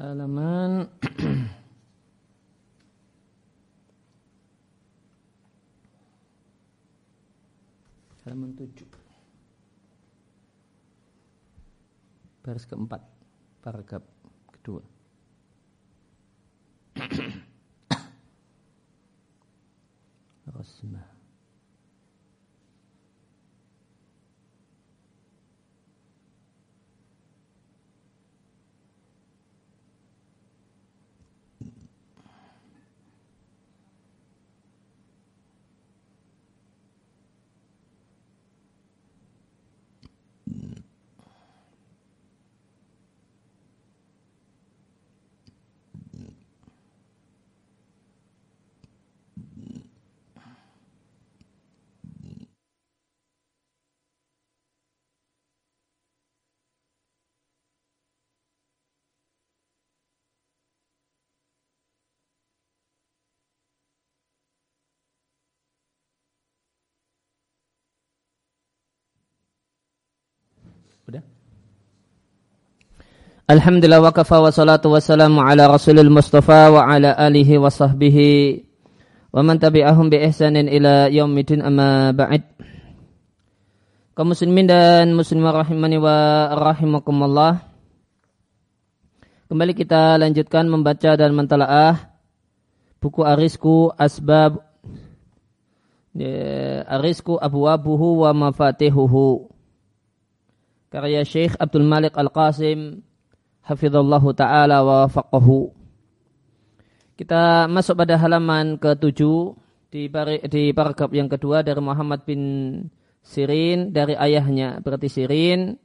halaman halaman 7 baris keempat paragraf kedua. Rasmah Udah? Alhamdulillah wa kafa wa salatu wa salamu ala rasulil mustafa wa ala alihi wa sahbihi wa man tabi'ahum bi ihsanin ila yaumidin amma ba'id kaum muslimin dan muslimah rahimani wa rahimakumullah. Kembali kita lanjutkan membaca dan mentalaah buku Arisku Asbab ya, Arisku Abu Abuhu wa Mafatihuhu karya Syekh Abdul Malik Al-Qasim hafizallahu taala wa faqahu. Kita masuk pada halaman ke-7 di di paragraf yang kedua dari Muhammad bin Sirin dari ayahnya berarti Sirin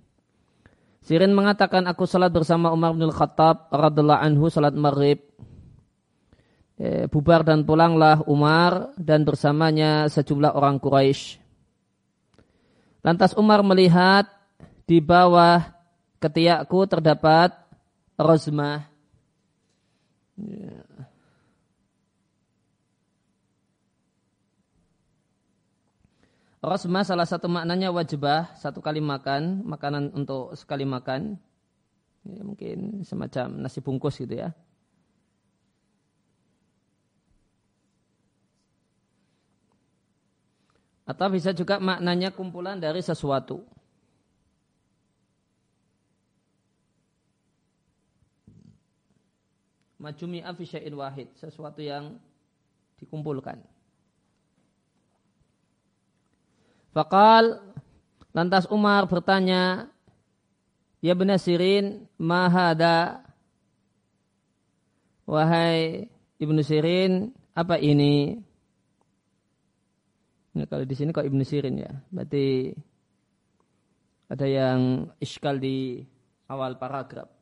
Sirin mengatakan aku salat bersama Umar bin Khattab radhiallahu anhu salat maghrib e, bubar dan pulanglah Umar dan bersamanya sejumlah orang Quraisy. Lantas Umar melihat di bawah ketiakku terdapat rozmah. Rosmah salah satu maknanya wajibah, satu kali makan, makanan untuk sekali makan. Ya, mungkin semacam nasi bungkus gitu ya. Atau bisa juga maknanya kumpulan dari sesuatu. Majumi'a fi syai'in wahid, sesuatu yang dikumpulkan. Fakal lantas Umar bertanya, Ya benar Sirin, mahada Wahai Ibnu Sirin, apa ini? Nah, kalau di sini kok Ibnu Sirin ya, berarti ada yang iskal di awal paragraf.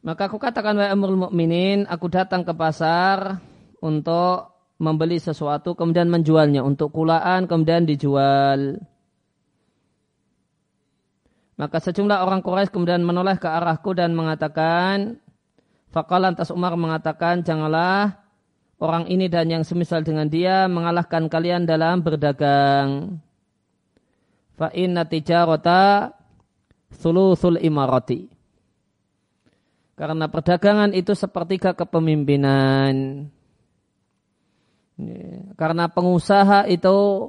Maka aku katakan wahai Amrul Mukminin, aku datang ke pasar untuk membeli sesuatu kemudian menjualnya untuk kulaan kemudian dijual. Maka sejumlah orang Quraisy kemudian menoleh ke arahku dan mengatakan, Fakal lantas Umar mengatakan, janganlah orang ini dan yang semisal dengan dia mengalahkan kalian dalam berdagang. Fa'in natijarota sulusul imarati. Karena perdagangan itu sepertiga kepemimpinan. Karena pengusaha itu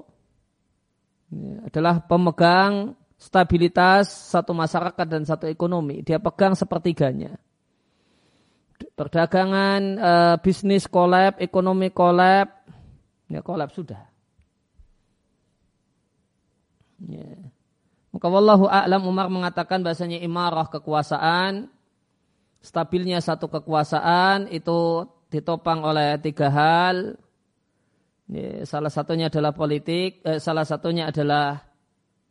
adalah pemegang stabilitas satu masyarakat dan satu ekonomi. Dia pegang sepertiganya. Perdagangan, eh, bisnis kolab, ekonomi kolab, ya kolab sudah. Ya. Maka wallahu a'lam Umar mengatakan bahasanya imarah kekuasaan stabilnya satu kekuasaan itu ditopang oleh tiga hal. Salah satunya adalah politik, eh, salah satunya adalah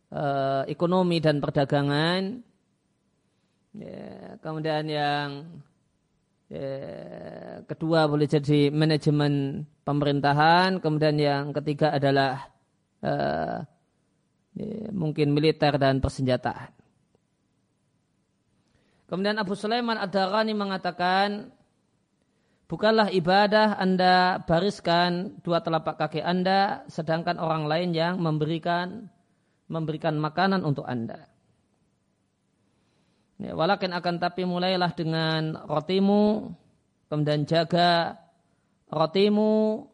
eh, ekonomi dan perdagangan. Ya, kemudian yang ya, kedua boleh jadi manajemen pemerintahan. Kemudian yang ketiga adalah eh, ya, mungkin militer dan persenjataan. Kemudian Abu Sulaiman Ad-Darani mengatakan, Bukanlah ibadah Anda bariskan dua telapak kaki Anda, sedangkan orang lain yang memberikan memberikan makanan untuk Anda. Ya, walakin akan tapi mulailah dengan rotimu, kemudian jaga rotimu,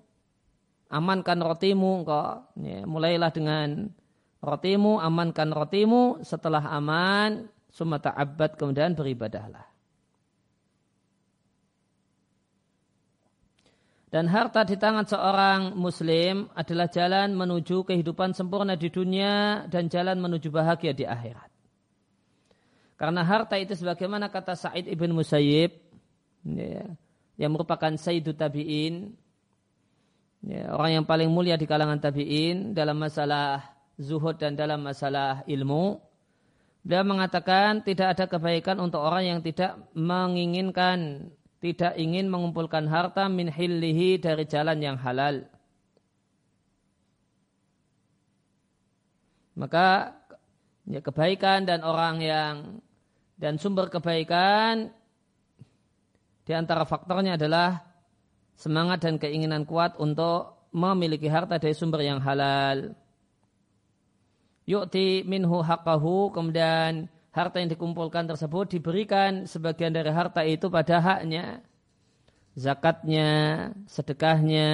amankan rotimu, engkau ya, mulailah dengan rotimu, amankan rotimu, setelah aman, sumata abad kemudian beribadahlah. Dan harta di tangan seorang muslim adalah jalan menuju kehidupan sempurna di dunia dan jalan menuju bahagia di akhirat. Karena harta itu sebagaimana kata Sa'id ibn Musayyib ya, yang merupakan Sayyidu Tabi'in, ya, orang yang paling mulia di kalangan Tabi'in dalam masalah zuhud dan dalam masalah ilmu. Dia mengatakan tidak ada kebaikan untuk orang yang tidak menginginkan tidak ingin mengumpulkan harta min hillihi dari jalan yang halal. Maka ya kebaikan dan orang yang dan sumber kebaikan di antara faktornya adalah semangat dan keinginan kuat untuk memiliki harta dari sumber yang halal. Yu'ti minhu haqqahu kemudian harta yang dikumpulkan tersebut diberikan sebagian dari harta itu pada haknya, zakatnya, sedekahnya,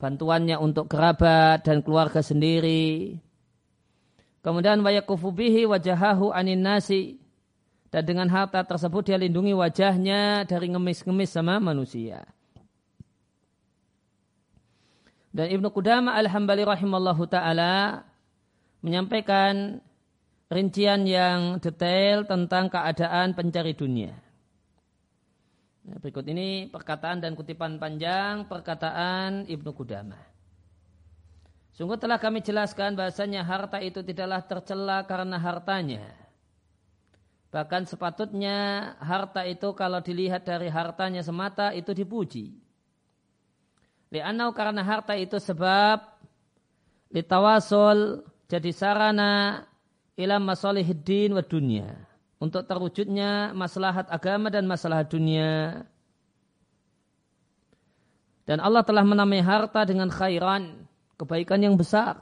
bantuannya untuk kerabat dan keluarga sendiri. Kemudian wayakufu bihi wajahahu anin nasi. Dan dengan harta tersebut dia lindungi wajahnya dari ngemis-ngemis sama manusia. Dan Ibnu Qudama al-Hambali rahimallahu taala menyampaikan rincian yang detail tentang keadaan pencari dunia. Nah, berikut ini perkataan dan kutipan panjang perkataan Ibnu Qudamah. Sungguh telah kami jelaskan bahasanya harta itu tidaklah tercela karena hartanya. Bahkan sepatutnya harta itu kalau dilihat dari hartanya semata itu dipuji. Lianau karena harta itu sebab litawasul jadi sarana ila masalihiddin wa dunia. Untuk terwujudnya maslahat agama dan masalah dunia. Dan Allah telah menamai harta dengan khairan, kebaikan yang besar.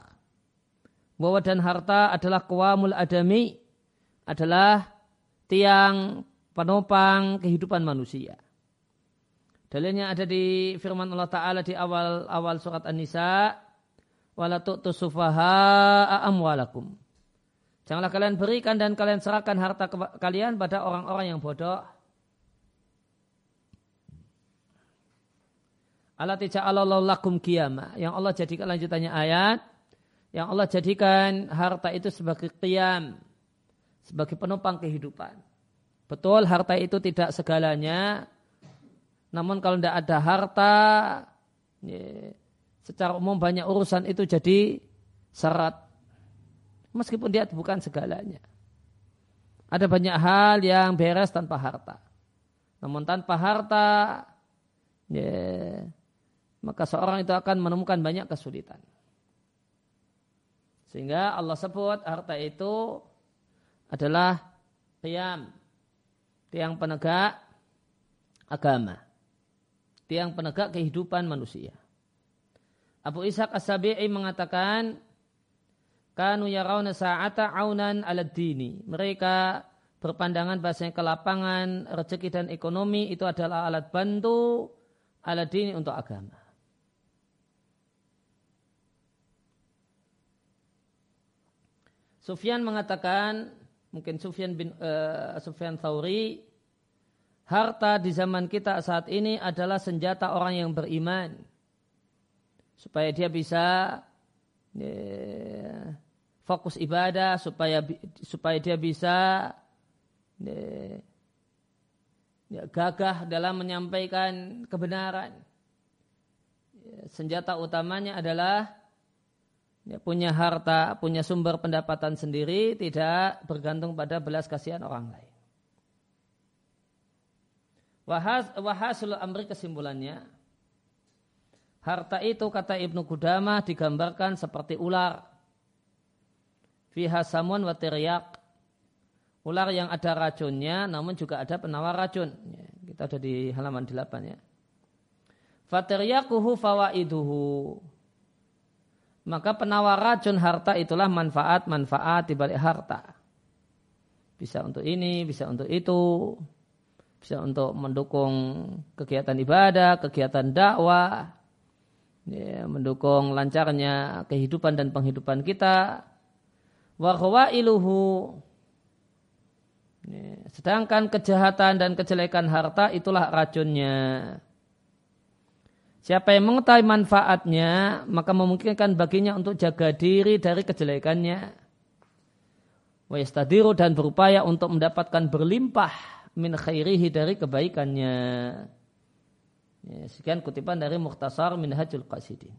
Bahwa dan harta adalah kuamul adami, adalah tiang penopang kehidupan manusia. Dalilnya ada di firman Allah Ta'ala di awal awal surat An-Nisa. Wala tu'tu sufaha amwalakum. Janganlah kalian berikan dan kalian serahkan harta kalian pada orang-orang yang bodoh. Allah Allah lakum kiyama. Yang Allah jadikan lanjutannya ayat. Yang Allah jadikan harta itu sebagai qiyam. Sebagai penopang kehidupan. Betul harta itu tidak segalanya. Namun kalau tidak ada harta. Ya, secara umum banyak urusan itu jadi syarat Meskipun dia bukan segalanya. Ada banyak hal yang beres tanpa harta. Namun tanpa harta, ya, maka seorang itu akan menemukan banyak kesulitan. Sehingga Allah sebut harta itu adalah tiang, tiang penegak agama, tiang penegak kehidupan manusia. Abu Ishaq As-Sabi'i mengatakan kanu yarawna sa'ata aunan ala dini. Mereka berpandangan bahasanya kelapangan, rezeki dan ekonomi itu adalah alat bantu ala dini untuk agama. Sufyan mengatakan, mungkin Sufyan bin uh, Sufyan Thauri, harta di zaman kita saat ini adalah senjata orang yang beriman supaya dia bisa ya, fokus ibadah supaya supaya dia bisa ya, gagah dalam menyampaikan kebenaran. Ya, senjata utamanya adalah ya, punya harta, punya sumber pendapatan sendiri, tidak bergantung pada belas kasihan orang lain. Wahas, wahasul amri kesimpulannya, harta itu kata Ibnu Qudamah digambarkan seperti ular fiha samun wa tiryak. Ular yang ada racunnya namun juga ada penawar racun. Ya, kita ada di halaman 8 ya. Fatiryakuhu fawaiduhu. Maka penawar racun harta itulah manfaat-manfaat di balik harta. Bisa untuk ini, bisa untuk itu, bisa untuk mendukung kegiatan ibadah, kegiatan dakwah, ya, mendukung lancarnya kehidupan dan penghidupan kita. Wa iluhu ya, sedangkan kejahatan dan kejelekan harta itulah racunnya. Siapa yang mengetahui manfaatnya, maka memungkinkan baginya untuk jaga diri dari kejelekannya. Dan berupaya untuk mendapatkan berlimpah min khairihi dari kebaikannya. Ya, sekian kutipan dari Mukhtasar Minhajul Qasidin.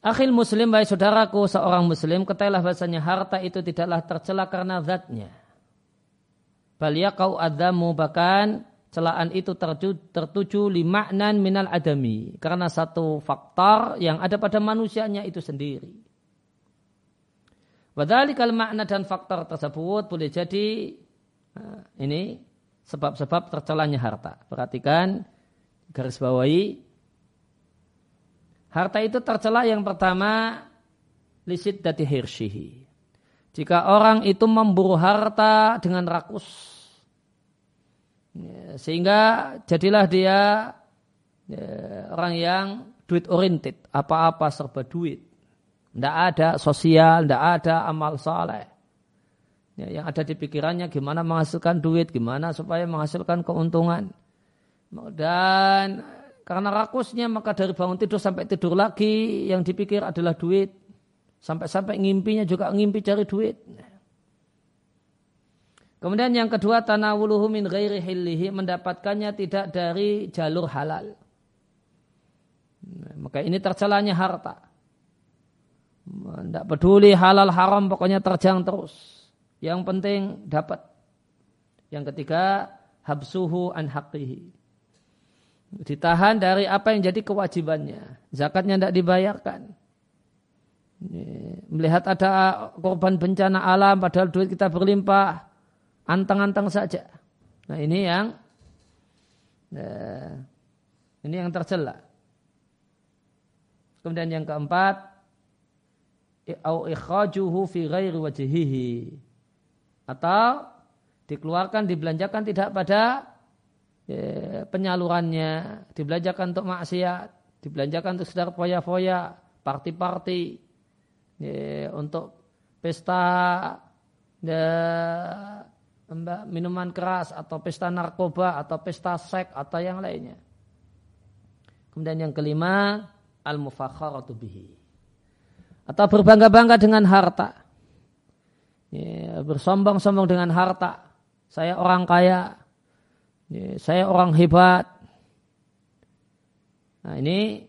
Akhil muslim, baik saudaraku, seorang muslim, ketahuilah bahasanya harta itu tidaklah tercela karena zatnya. Balia kau adamu, bahkan celaan itu tertuju, tertuju limaknan minal adami. Karena satu faktor yang ada pada manusianya itu sendiri. Wadalikal makna dan faktor tersebut boleh jadi nah, ini sebab-sebab tercelanya harta. Perhatikan garis bawahi harta itu tercela yang pertama lisit dati hirshihi. Jika orang itu memburu harta dengan rakus ya, sehingga jadilah dia ya, orang yang duit oriented, apa-apa serba duit. Tidak ada sosial, tidak ada amal saleh. Ya, yang ada di pikirannya gimana menghasilkan duit, gimana supaya menghasilkan keuntungan. Dan karena rakusnya maka dari bangun tidur sampai tidur lagi yang dipikir adalah duit. Sampai-sampai ngimpinya juga ngimpi cari duit. Kemudian yang kedua tanawuluhu min ghairi hillihi mendapatkannya tidak dari jalur halal. Maka ini tercelanya harta. Tidak peduli halal haram pokoknya terjang terus. Yang penting dapat. Yang ketiga habsuhu an haqqihi. Ditahan dari apa yang jadi kewajibannya. Zakatnya tidak dibayarkan. Melihat ada korban bencana alam padahal duit kita berlimpah. Antang-antang saja. Nah ini yang nah, ini yang tercela. Kemudian yang keempat au ikhrajuhu fi ghairi atau dikeluarkan dibelanjakan tidak pada ya, penyalurannya. Dibelanjakan untuk maksiat dibelanjakan untuk sedar foya-foya party-party ya, untuk pesta ya, minuman keras atau pesta narkoba atau pesta seks atau yang lainnya. Kemudian yang kelima al-mufakharatu bihi. Atau berbangga-bangga dengan harta. Ya, bersombong-sombong dengan harta. Saya orang kaya. Ya, saya orang hebat. Nah ini,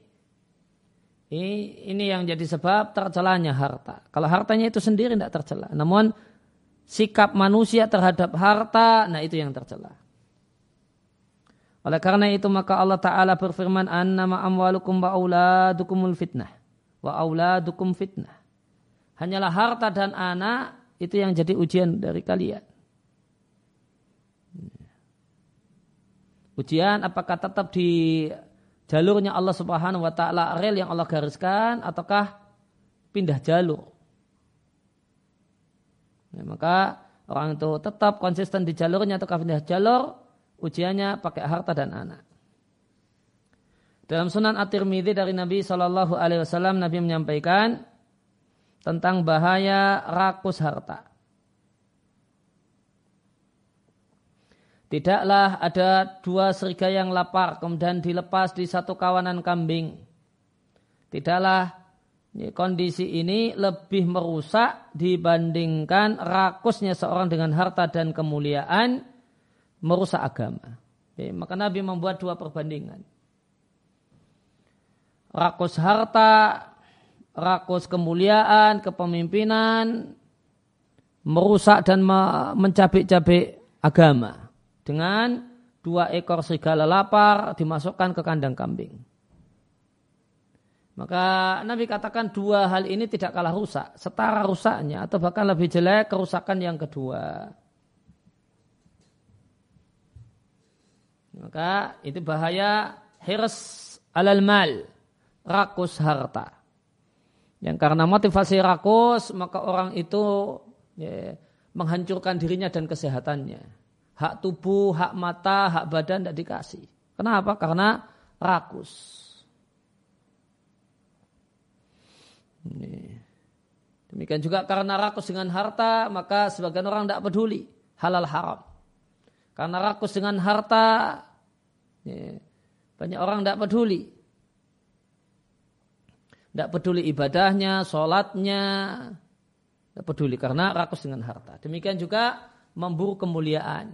ini ini yang jadi sebab tercelanya harta. Kalau hartanya itu sendiri tidak tercela. Namun sikap manusia terhadap harta, nah itu yang tercela. Oleh karena itu maka Allah Ta'ala berfirman Annama amwalukum ba'uladukumul fitnah wa auladukum fitnah. Hanyalah harta dan anak itu yang jadi ujian dari kalian. Ujian apakah tetap di jalurnya Allah Subhanahu wa taala rel yang Allah gariskan ataukah pindah jalur. Ya, maka orang itu tetap konsisten di jalurnya ataukah pindah jalur, ujiannya pakai harta dan anak. Dalam Sunan At-Tirmidzi dari Nabi Shallallahu Alaihi Wasallam Nabi menyampaikan tentang bahaya rakus harta. Tidaklah ada dua serigala yang lapar kemudian dilepas di satu kawanan kambing. Tidaklah kondisi ini lebih merusak dibandingkan rakusnya seorang dengan harta dan kemuliaan merusak agama. maka Nabi membuat dua perbandingan rakus harta, rakus kemuliaan, kepemimpinan, merusak dan mencabik-cabik agama dengan dua ekor serigala lapar dimasukkan ke kandang kambing. Maka Nabi katakan dua hal ini tidak kalah rusak, setara rusaknya atau bahkan lebih jelek kerusakan yang kedua. Maka itu bahaya hirs alal mal rakus harta. Yang karena motivasi rakus, maka orang itu ya, menghancurkan dirinya dan kesehatannya. Hak tubuh, hak mata, hak badan tidak dikasih. Kenapa? Karena rakus. Demikian juga karena rakus dengan harta, maka sebagian orang tidak peduli halal haram. Karena rakus dengan harta, ya, banyak orang tidak peduli. Tidak peduli ibadahnya, sholatnya, tidak peduli karena rakus dengan harta. Demikian juga memburu kemuliaan.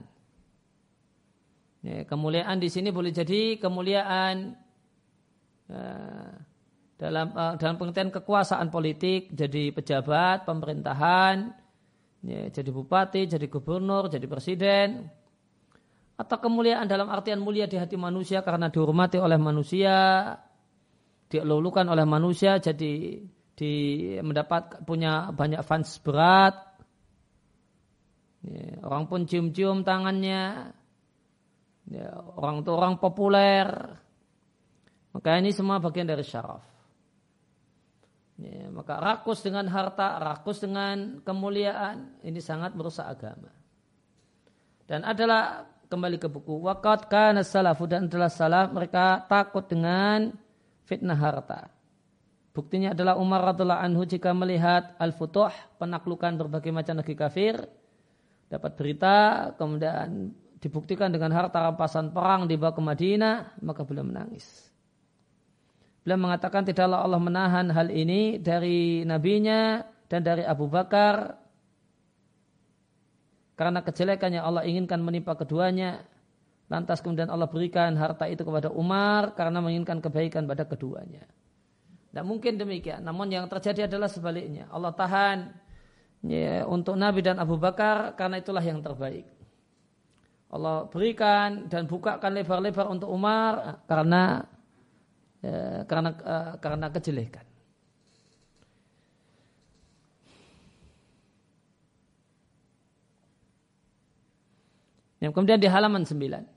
Ya, kemuliaan di sini boleh jadi kemuliaan uh, dalam uh, dalam pengertian kekuasaan politik, jadi pejabat, pemerintahan, ya, jadi bupati, jadi gubernur, jadi presiden, atau kemuliaan dalam artian mulia di hati manusia karena dihormati oleh manusia, dilulukan oleh manusia, jadi di mendapat punya banyak fans berat, ya, orang pun cium-cium tangannya, ya, orang itu orang populer, maka ini semua bagian dari syaraf. Ya, maka rakus dengan harta, rakus dengan kemuliaan, ini sangat merusak agama. Dan adalah kembali ke buku wakat kana salafu dan adalah salaf mereka takut dengan fitnah harta. Buktinya adalah Umar radhiallahu anhu jika melihat al-futuh penaklukan berbagai macam negeri kafir dapat berita kemudian dibuktikan dengan harta rampasan perang dibawa ke Madinah maka beliau menangis. Beliau mengatakan tidaklah Allah menahan hal ini dari nabinya dan dari Abu Bakar karena kejelekannya Allah inginkan menimpa keduanya lantas kemudian Allah berikan harta itu kepada Umar karena menginginkan kebaikan pada keduanya. Tidak mungkin demikian. Namun yang terjadi adalah sebaliknya. Allah tahan ya, untuk Nabi dan Abu Bakar karena itulah yang terbaik. Allah berikan dan bukakan lebar-lebar untuk Umar karena ya, karena uh, karena kejelekan. Kemudian di halaman 9.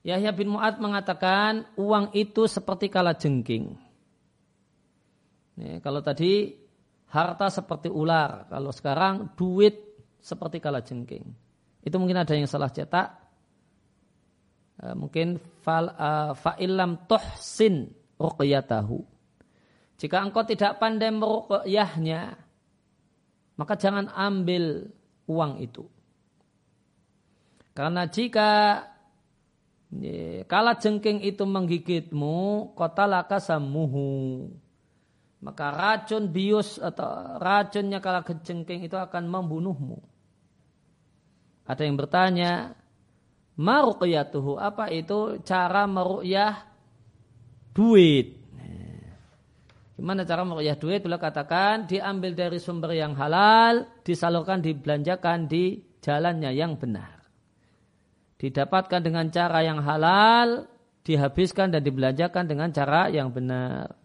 Yahya bin Mu'ad mengatakan uang itu seperti kala jengking. Nih, kalau tadi harta seperti ular, kalau sekarang duit seperti kala jengking. Itu mungkin ada yang salah cetak. Uh, mungkin fal, uh, fa'ilam tohsin ruqyatahu. Jika engkau tidak pandai meruqyahnya, maka jangan ambil uang itu. Karena jika kala jengking itu menggigitmu, kota laka samuhu. Maka racun bius atau racunnya kala jengking itu akan membunuhmu. Ada yang bertanya, maruqyatuhu, apa itu cara meruqyah duit. Gimana cara merukyah duit? Beliau katakan diambil dari sumber yang halal, disalurkan, dibelanjakan di jalannya yang benar. Didapatkan dengan cara yang halal, dihabiskan dan dibelanjakan dengan cara yang benar.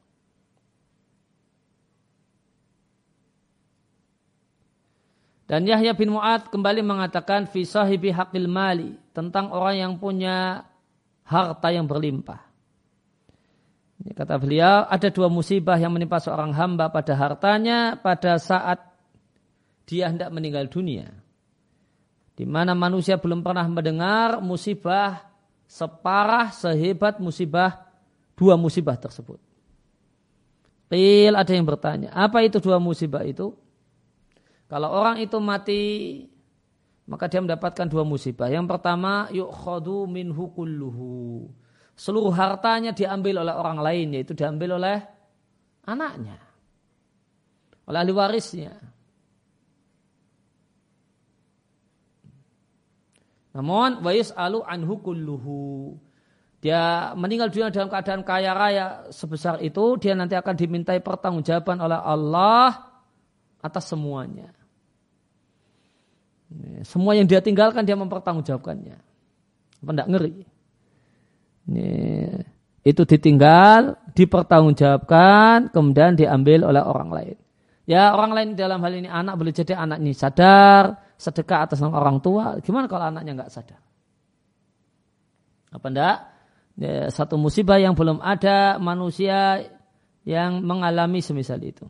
Dan Yahya bin Mu'ad kembali mengatakan fi sahibi haqil mali tentang orang yang punya harta yang berlimpah. Ini kata beliau, ada dua musibah yang menimpa seorang hamba pada hartanya pada saat dia hendak meninggal dunia. Di mana manusia belum pernah mendengar musibah separah, sehebat musibah, dua musibah tersebut. Qil ada yang bertanya, apa itu dua musibah itu? Kalau orang itu mati, maka dia mendapatkan dua musibah. Yang pertama, yukhadu minhu kulluhu seluruh hartanya diambil oleh orang lain yaitu diambil oleh anaknya oleh ahli warisnya namun wais alu anhu kulluhu. Dia meninggal dunia dalam keadaan kaya raya sebesar itu dia nanti akan dimintai pertanggungjawaban oleh Allah atas semuanya. Semua yang dia tinggalkan dia mempertanggungjawabkannya. Apa enggak ngeri? Ini, itu ditinggal, dipertanggungjawabkan, kemudian diambil oleh orang lain. Ya orang lain dalam hal ini anak boleh jadi anak ini sadar, sedekah atas nama orang tua. Gimana kalau anaknya nggak sadar? Apa enggak? Ya, satu musibah yang belum ada manusia yang mengalami semisal itu.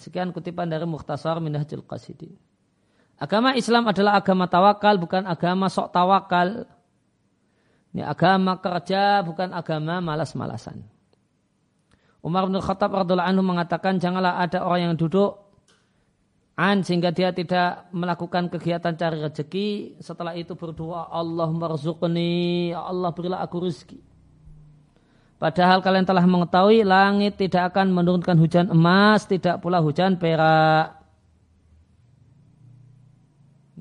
Sekian kutipan dari Mukhtasar Minhajul Qasidin. Agama Islam adalah agama tawakal, bukan agama sok tawakal. Ini agama kerja, bukan agama malas-malasan. Umar bin Khattab radhiallahu anhu mengatakan janganlah ada orang yang duduk an sehingga dia tidak melakukan kegiatan cari rezeki. Setelah itu berdoa Allah marzuqni ya Allah berilah aku rezeki. Padahal kalian telah mengetahui langit tidak akan menurunkan hujan emas tidak pula hujan perak.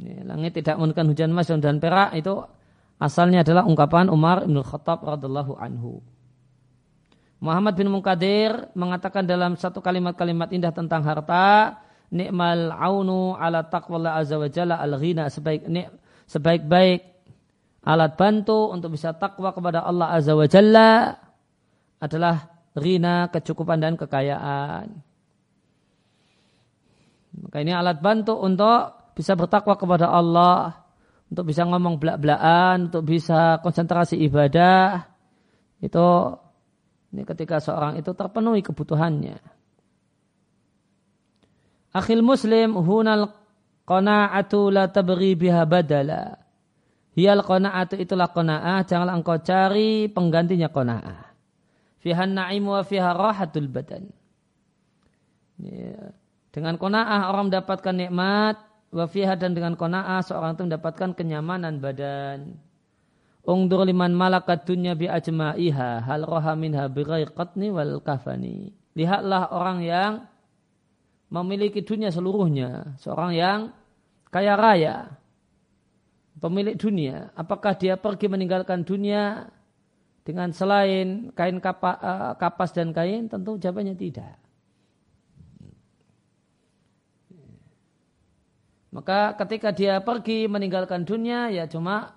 Langit tidak menurunkan hujan emas dan perak itu asalnya adalah ungkapan Umar bin Khattab radhiallahu anhu. Muhammad bin Munkadir mengatakan dalam satu kalimat-kalimat indah tentang harta, nikmal aunu ala taqwa azza wa jalla al ghina sebaik sebaik-baik alat bantu untuk bisa takwa kepada Allah azza wa jalla adalah ghina kecukupan dan kekayaan. Maka ini alat bantu untuk bisa bertakwa kepada Allah, untuk bisa ngomong belak-belakan, untuk bisa konsentrasi ibadah. Itu ini ketika seorang itu terpenuhi kebutuhannya. Akhil muslim hunal qana'atu la tabri biha badala. Hiyal qana'atu itulah qana'ah. Janganlah engkau cari penggantinya qana'ah. Fihan na'im wa fiha rahatul badan. Ya. Dengan qana'ah orang mendapatkan nikmat. Wa fiha dan dengan qana'ah seorang itu mendapatkan kenyamanan badan. Ungdur liman malakat dunya bi ajma'iha hal roha minha bi qatni wal kafani. Lihatlah orang yang memiliki dunia seluruhnya. Seorang yang kaya raya. Pemilik dunia. Apakah dia pergi meninggalkan dunia dengan selain kain uh, kapas dan kain? Tentu jawabannya tidak. Maka ketika dia pergi meninggalkan dunia ya cuma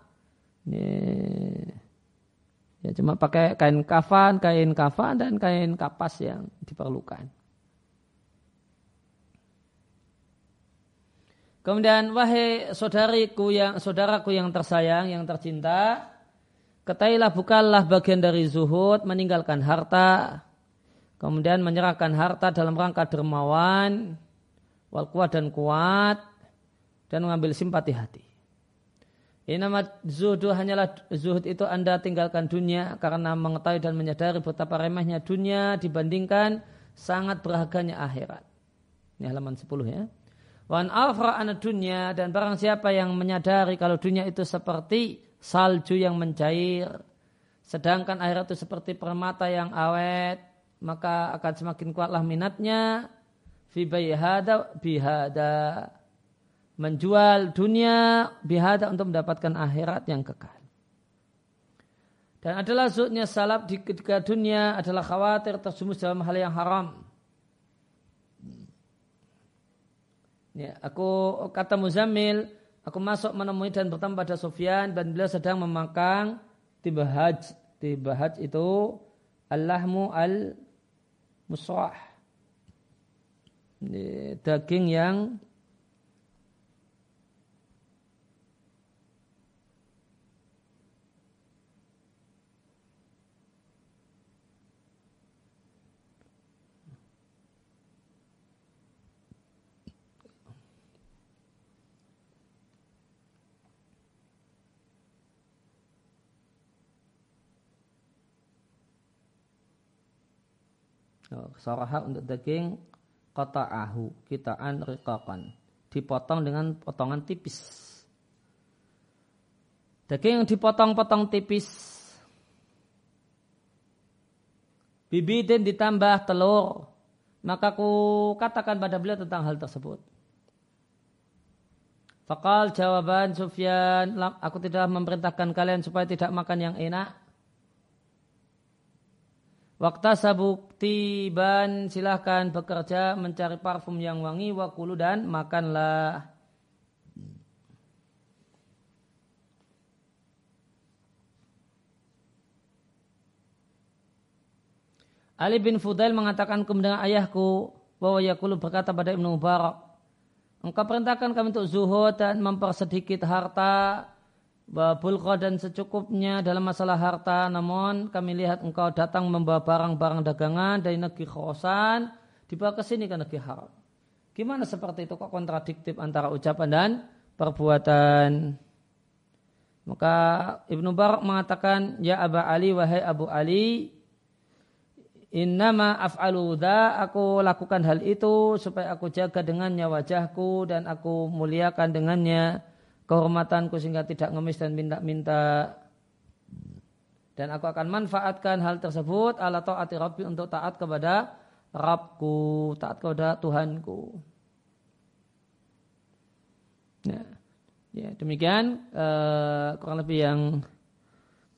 Ya cuma pakai kain kafan, kain kafan dan kain kapas yang diperlukan. Kemudian wahai saudariku yang saudaraku yang tersayang, yang tercinta, ketahuilah bukanlah bagian dari zuhud meninggalkan harta, kemudian menyerahkan harta dalam rangka dermawan, wal kuat dan kuat, dan mengambil simpati hati. Ini nama zuhud hanyalah zuhud itu anda tinggalkan dunia karena mengetahui dan menyadari betapa remehnya dunia dibandingkan sangat berharganya akhirat. Ini halaman 10 ya. Wan afra dunia dan barang siapa yang menyadari kalau dunia itu seperti salju yang mencair, sedangkan akhirat itu seperti permata yang awet, maka akan semakin kuatlah minatnya fi bihada bihada menjual dunia bihada untuk mendapatkan akhirat yang kekal. Dan adalah zuhudnya salaf di ketika dunia adalah khawatir tersumus dalam hal yang haram. Ya, aku kata Muzamil, aku masuk menemui dan bertemu pada Sufyan dan beliau sedang memakang tibahaj. Tibahaj itu allahmu al musrah. Daging yang Saraha untuk daging qata'ahu kitaan riqaqan. Dipotong dengan potongan tipis. Daging yang dipotong-potong tipis. Bibidin ditambah telur. Maka ku katakan pada beliau tentang hal tersebut. Fakal jawaban Sufyan, aku tidak memerintahkan kalian supaya tidak makan yang enak. Waktu sabukti ban silahkan bekerja mencari parfum yang wangi wakulu dan makanlah. Ali bin Fudail mengatakan kemudian ayahku bahwa Yakulu berkata pada Ibnu Mubarak, engkau perintahkan kami untuk zuhud dan mempersedikit harta Bulqa dan secukupnya dalam masalah harta namun kami lihat engkau datang membawa barang-barang dagangan dari negeri Khorasan dibawa ke sini ke negeri haram. Gimana seperti itu kok kontradiktif antara ucapan dan perbuatan? Maka Ibnu Barak mengatakan, Ya Aba Ali, wahai Abu Ali, Innama af'alu aku lakukan hal itu supaya aku jaga dengannya wajahku dan aku muliakan dengannya kehormatanku sehingga tidak ngemis dan minta-minta. Dan aku akan manfaatkan hal tersebut ala ta'ati Rabbi untuk taat kepada Rabbku, taat kepada Tuhanku. Ya, ya demikian uh, kurang lebih yang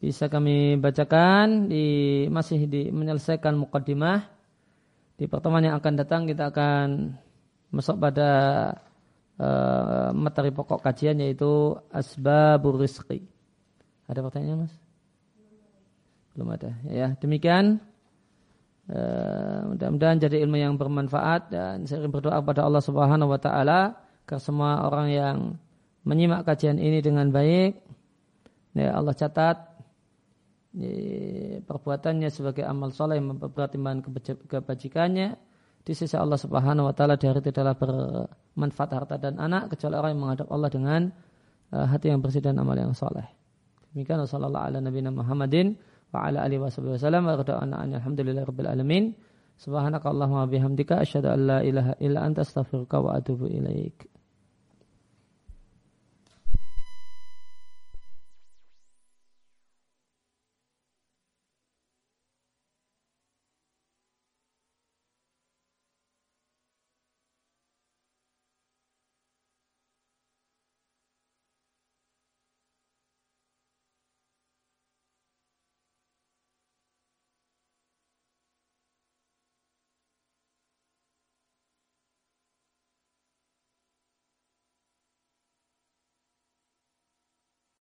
bisa kami bacakan di masih di menyelesaikan mukaddimah di pertemuan yang akan datang kita akan masuk pada uh, materi pokok kajian yaitu asbabur rizqi. Ada pertanyaan Mas? Belum ada. Ya, demikian uh, mudah-mudahan jadi ilmu yang bermanfaat dan saya berdoa kepada Allah Subhanahu wa taala agar semua orang yang menyimak kajian ini dengan baik ya Allah catat perbuatannya sebagai amal soleh memperberat timbangan kebajikannya di sisi Allah Subhanahu wa taala dari tidaklah bermanfaat harta dan anak kecuali orang yang menghadap Allah dengan uh, hati yang bersih dan amal yang soleh. Demikian sallallahu ala nabiyina Muhammadin wa ala alihi wasallam wa rada'ana alhamdulillahirabbil alamin. Subhanakallahumma bihamdika asyhadu an la ilaha illa anta astaghfiruka wa atubu ilaik.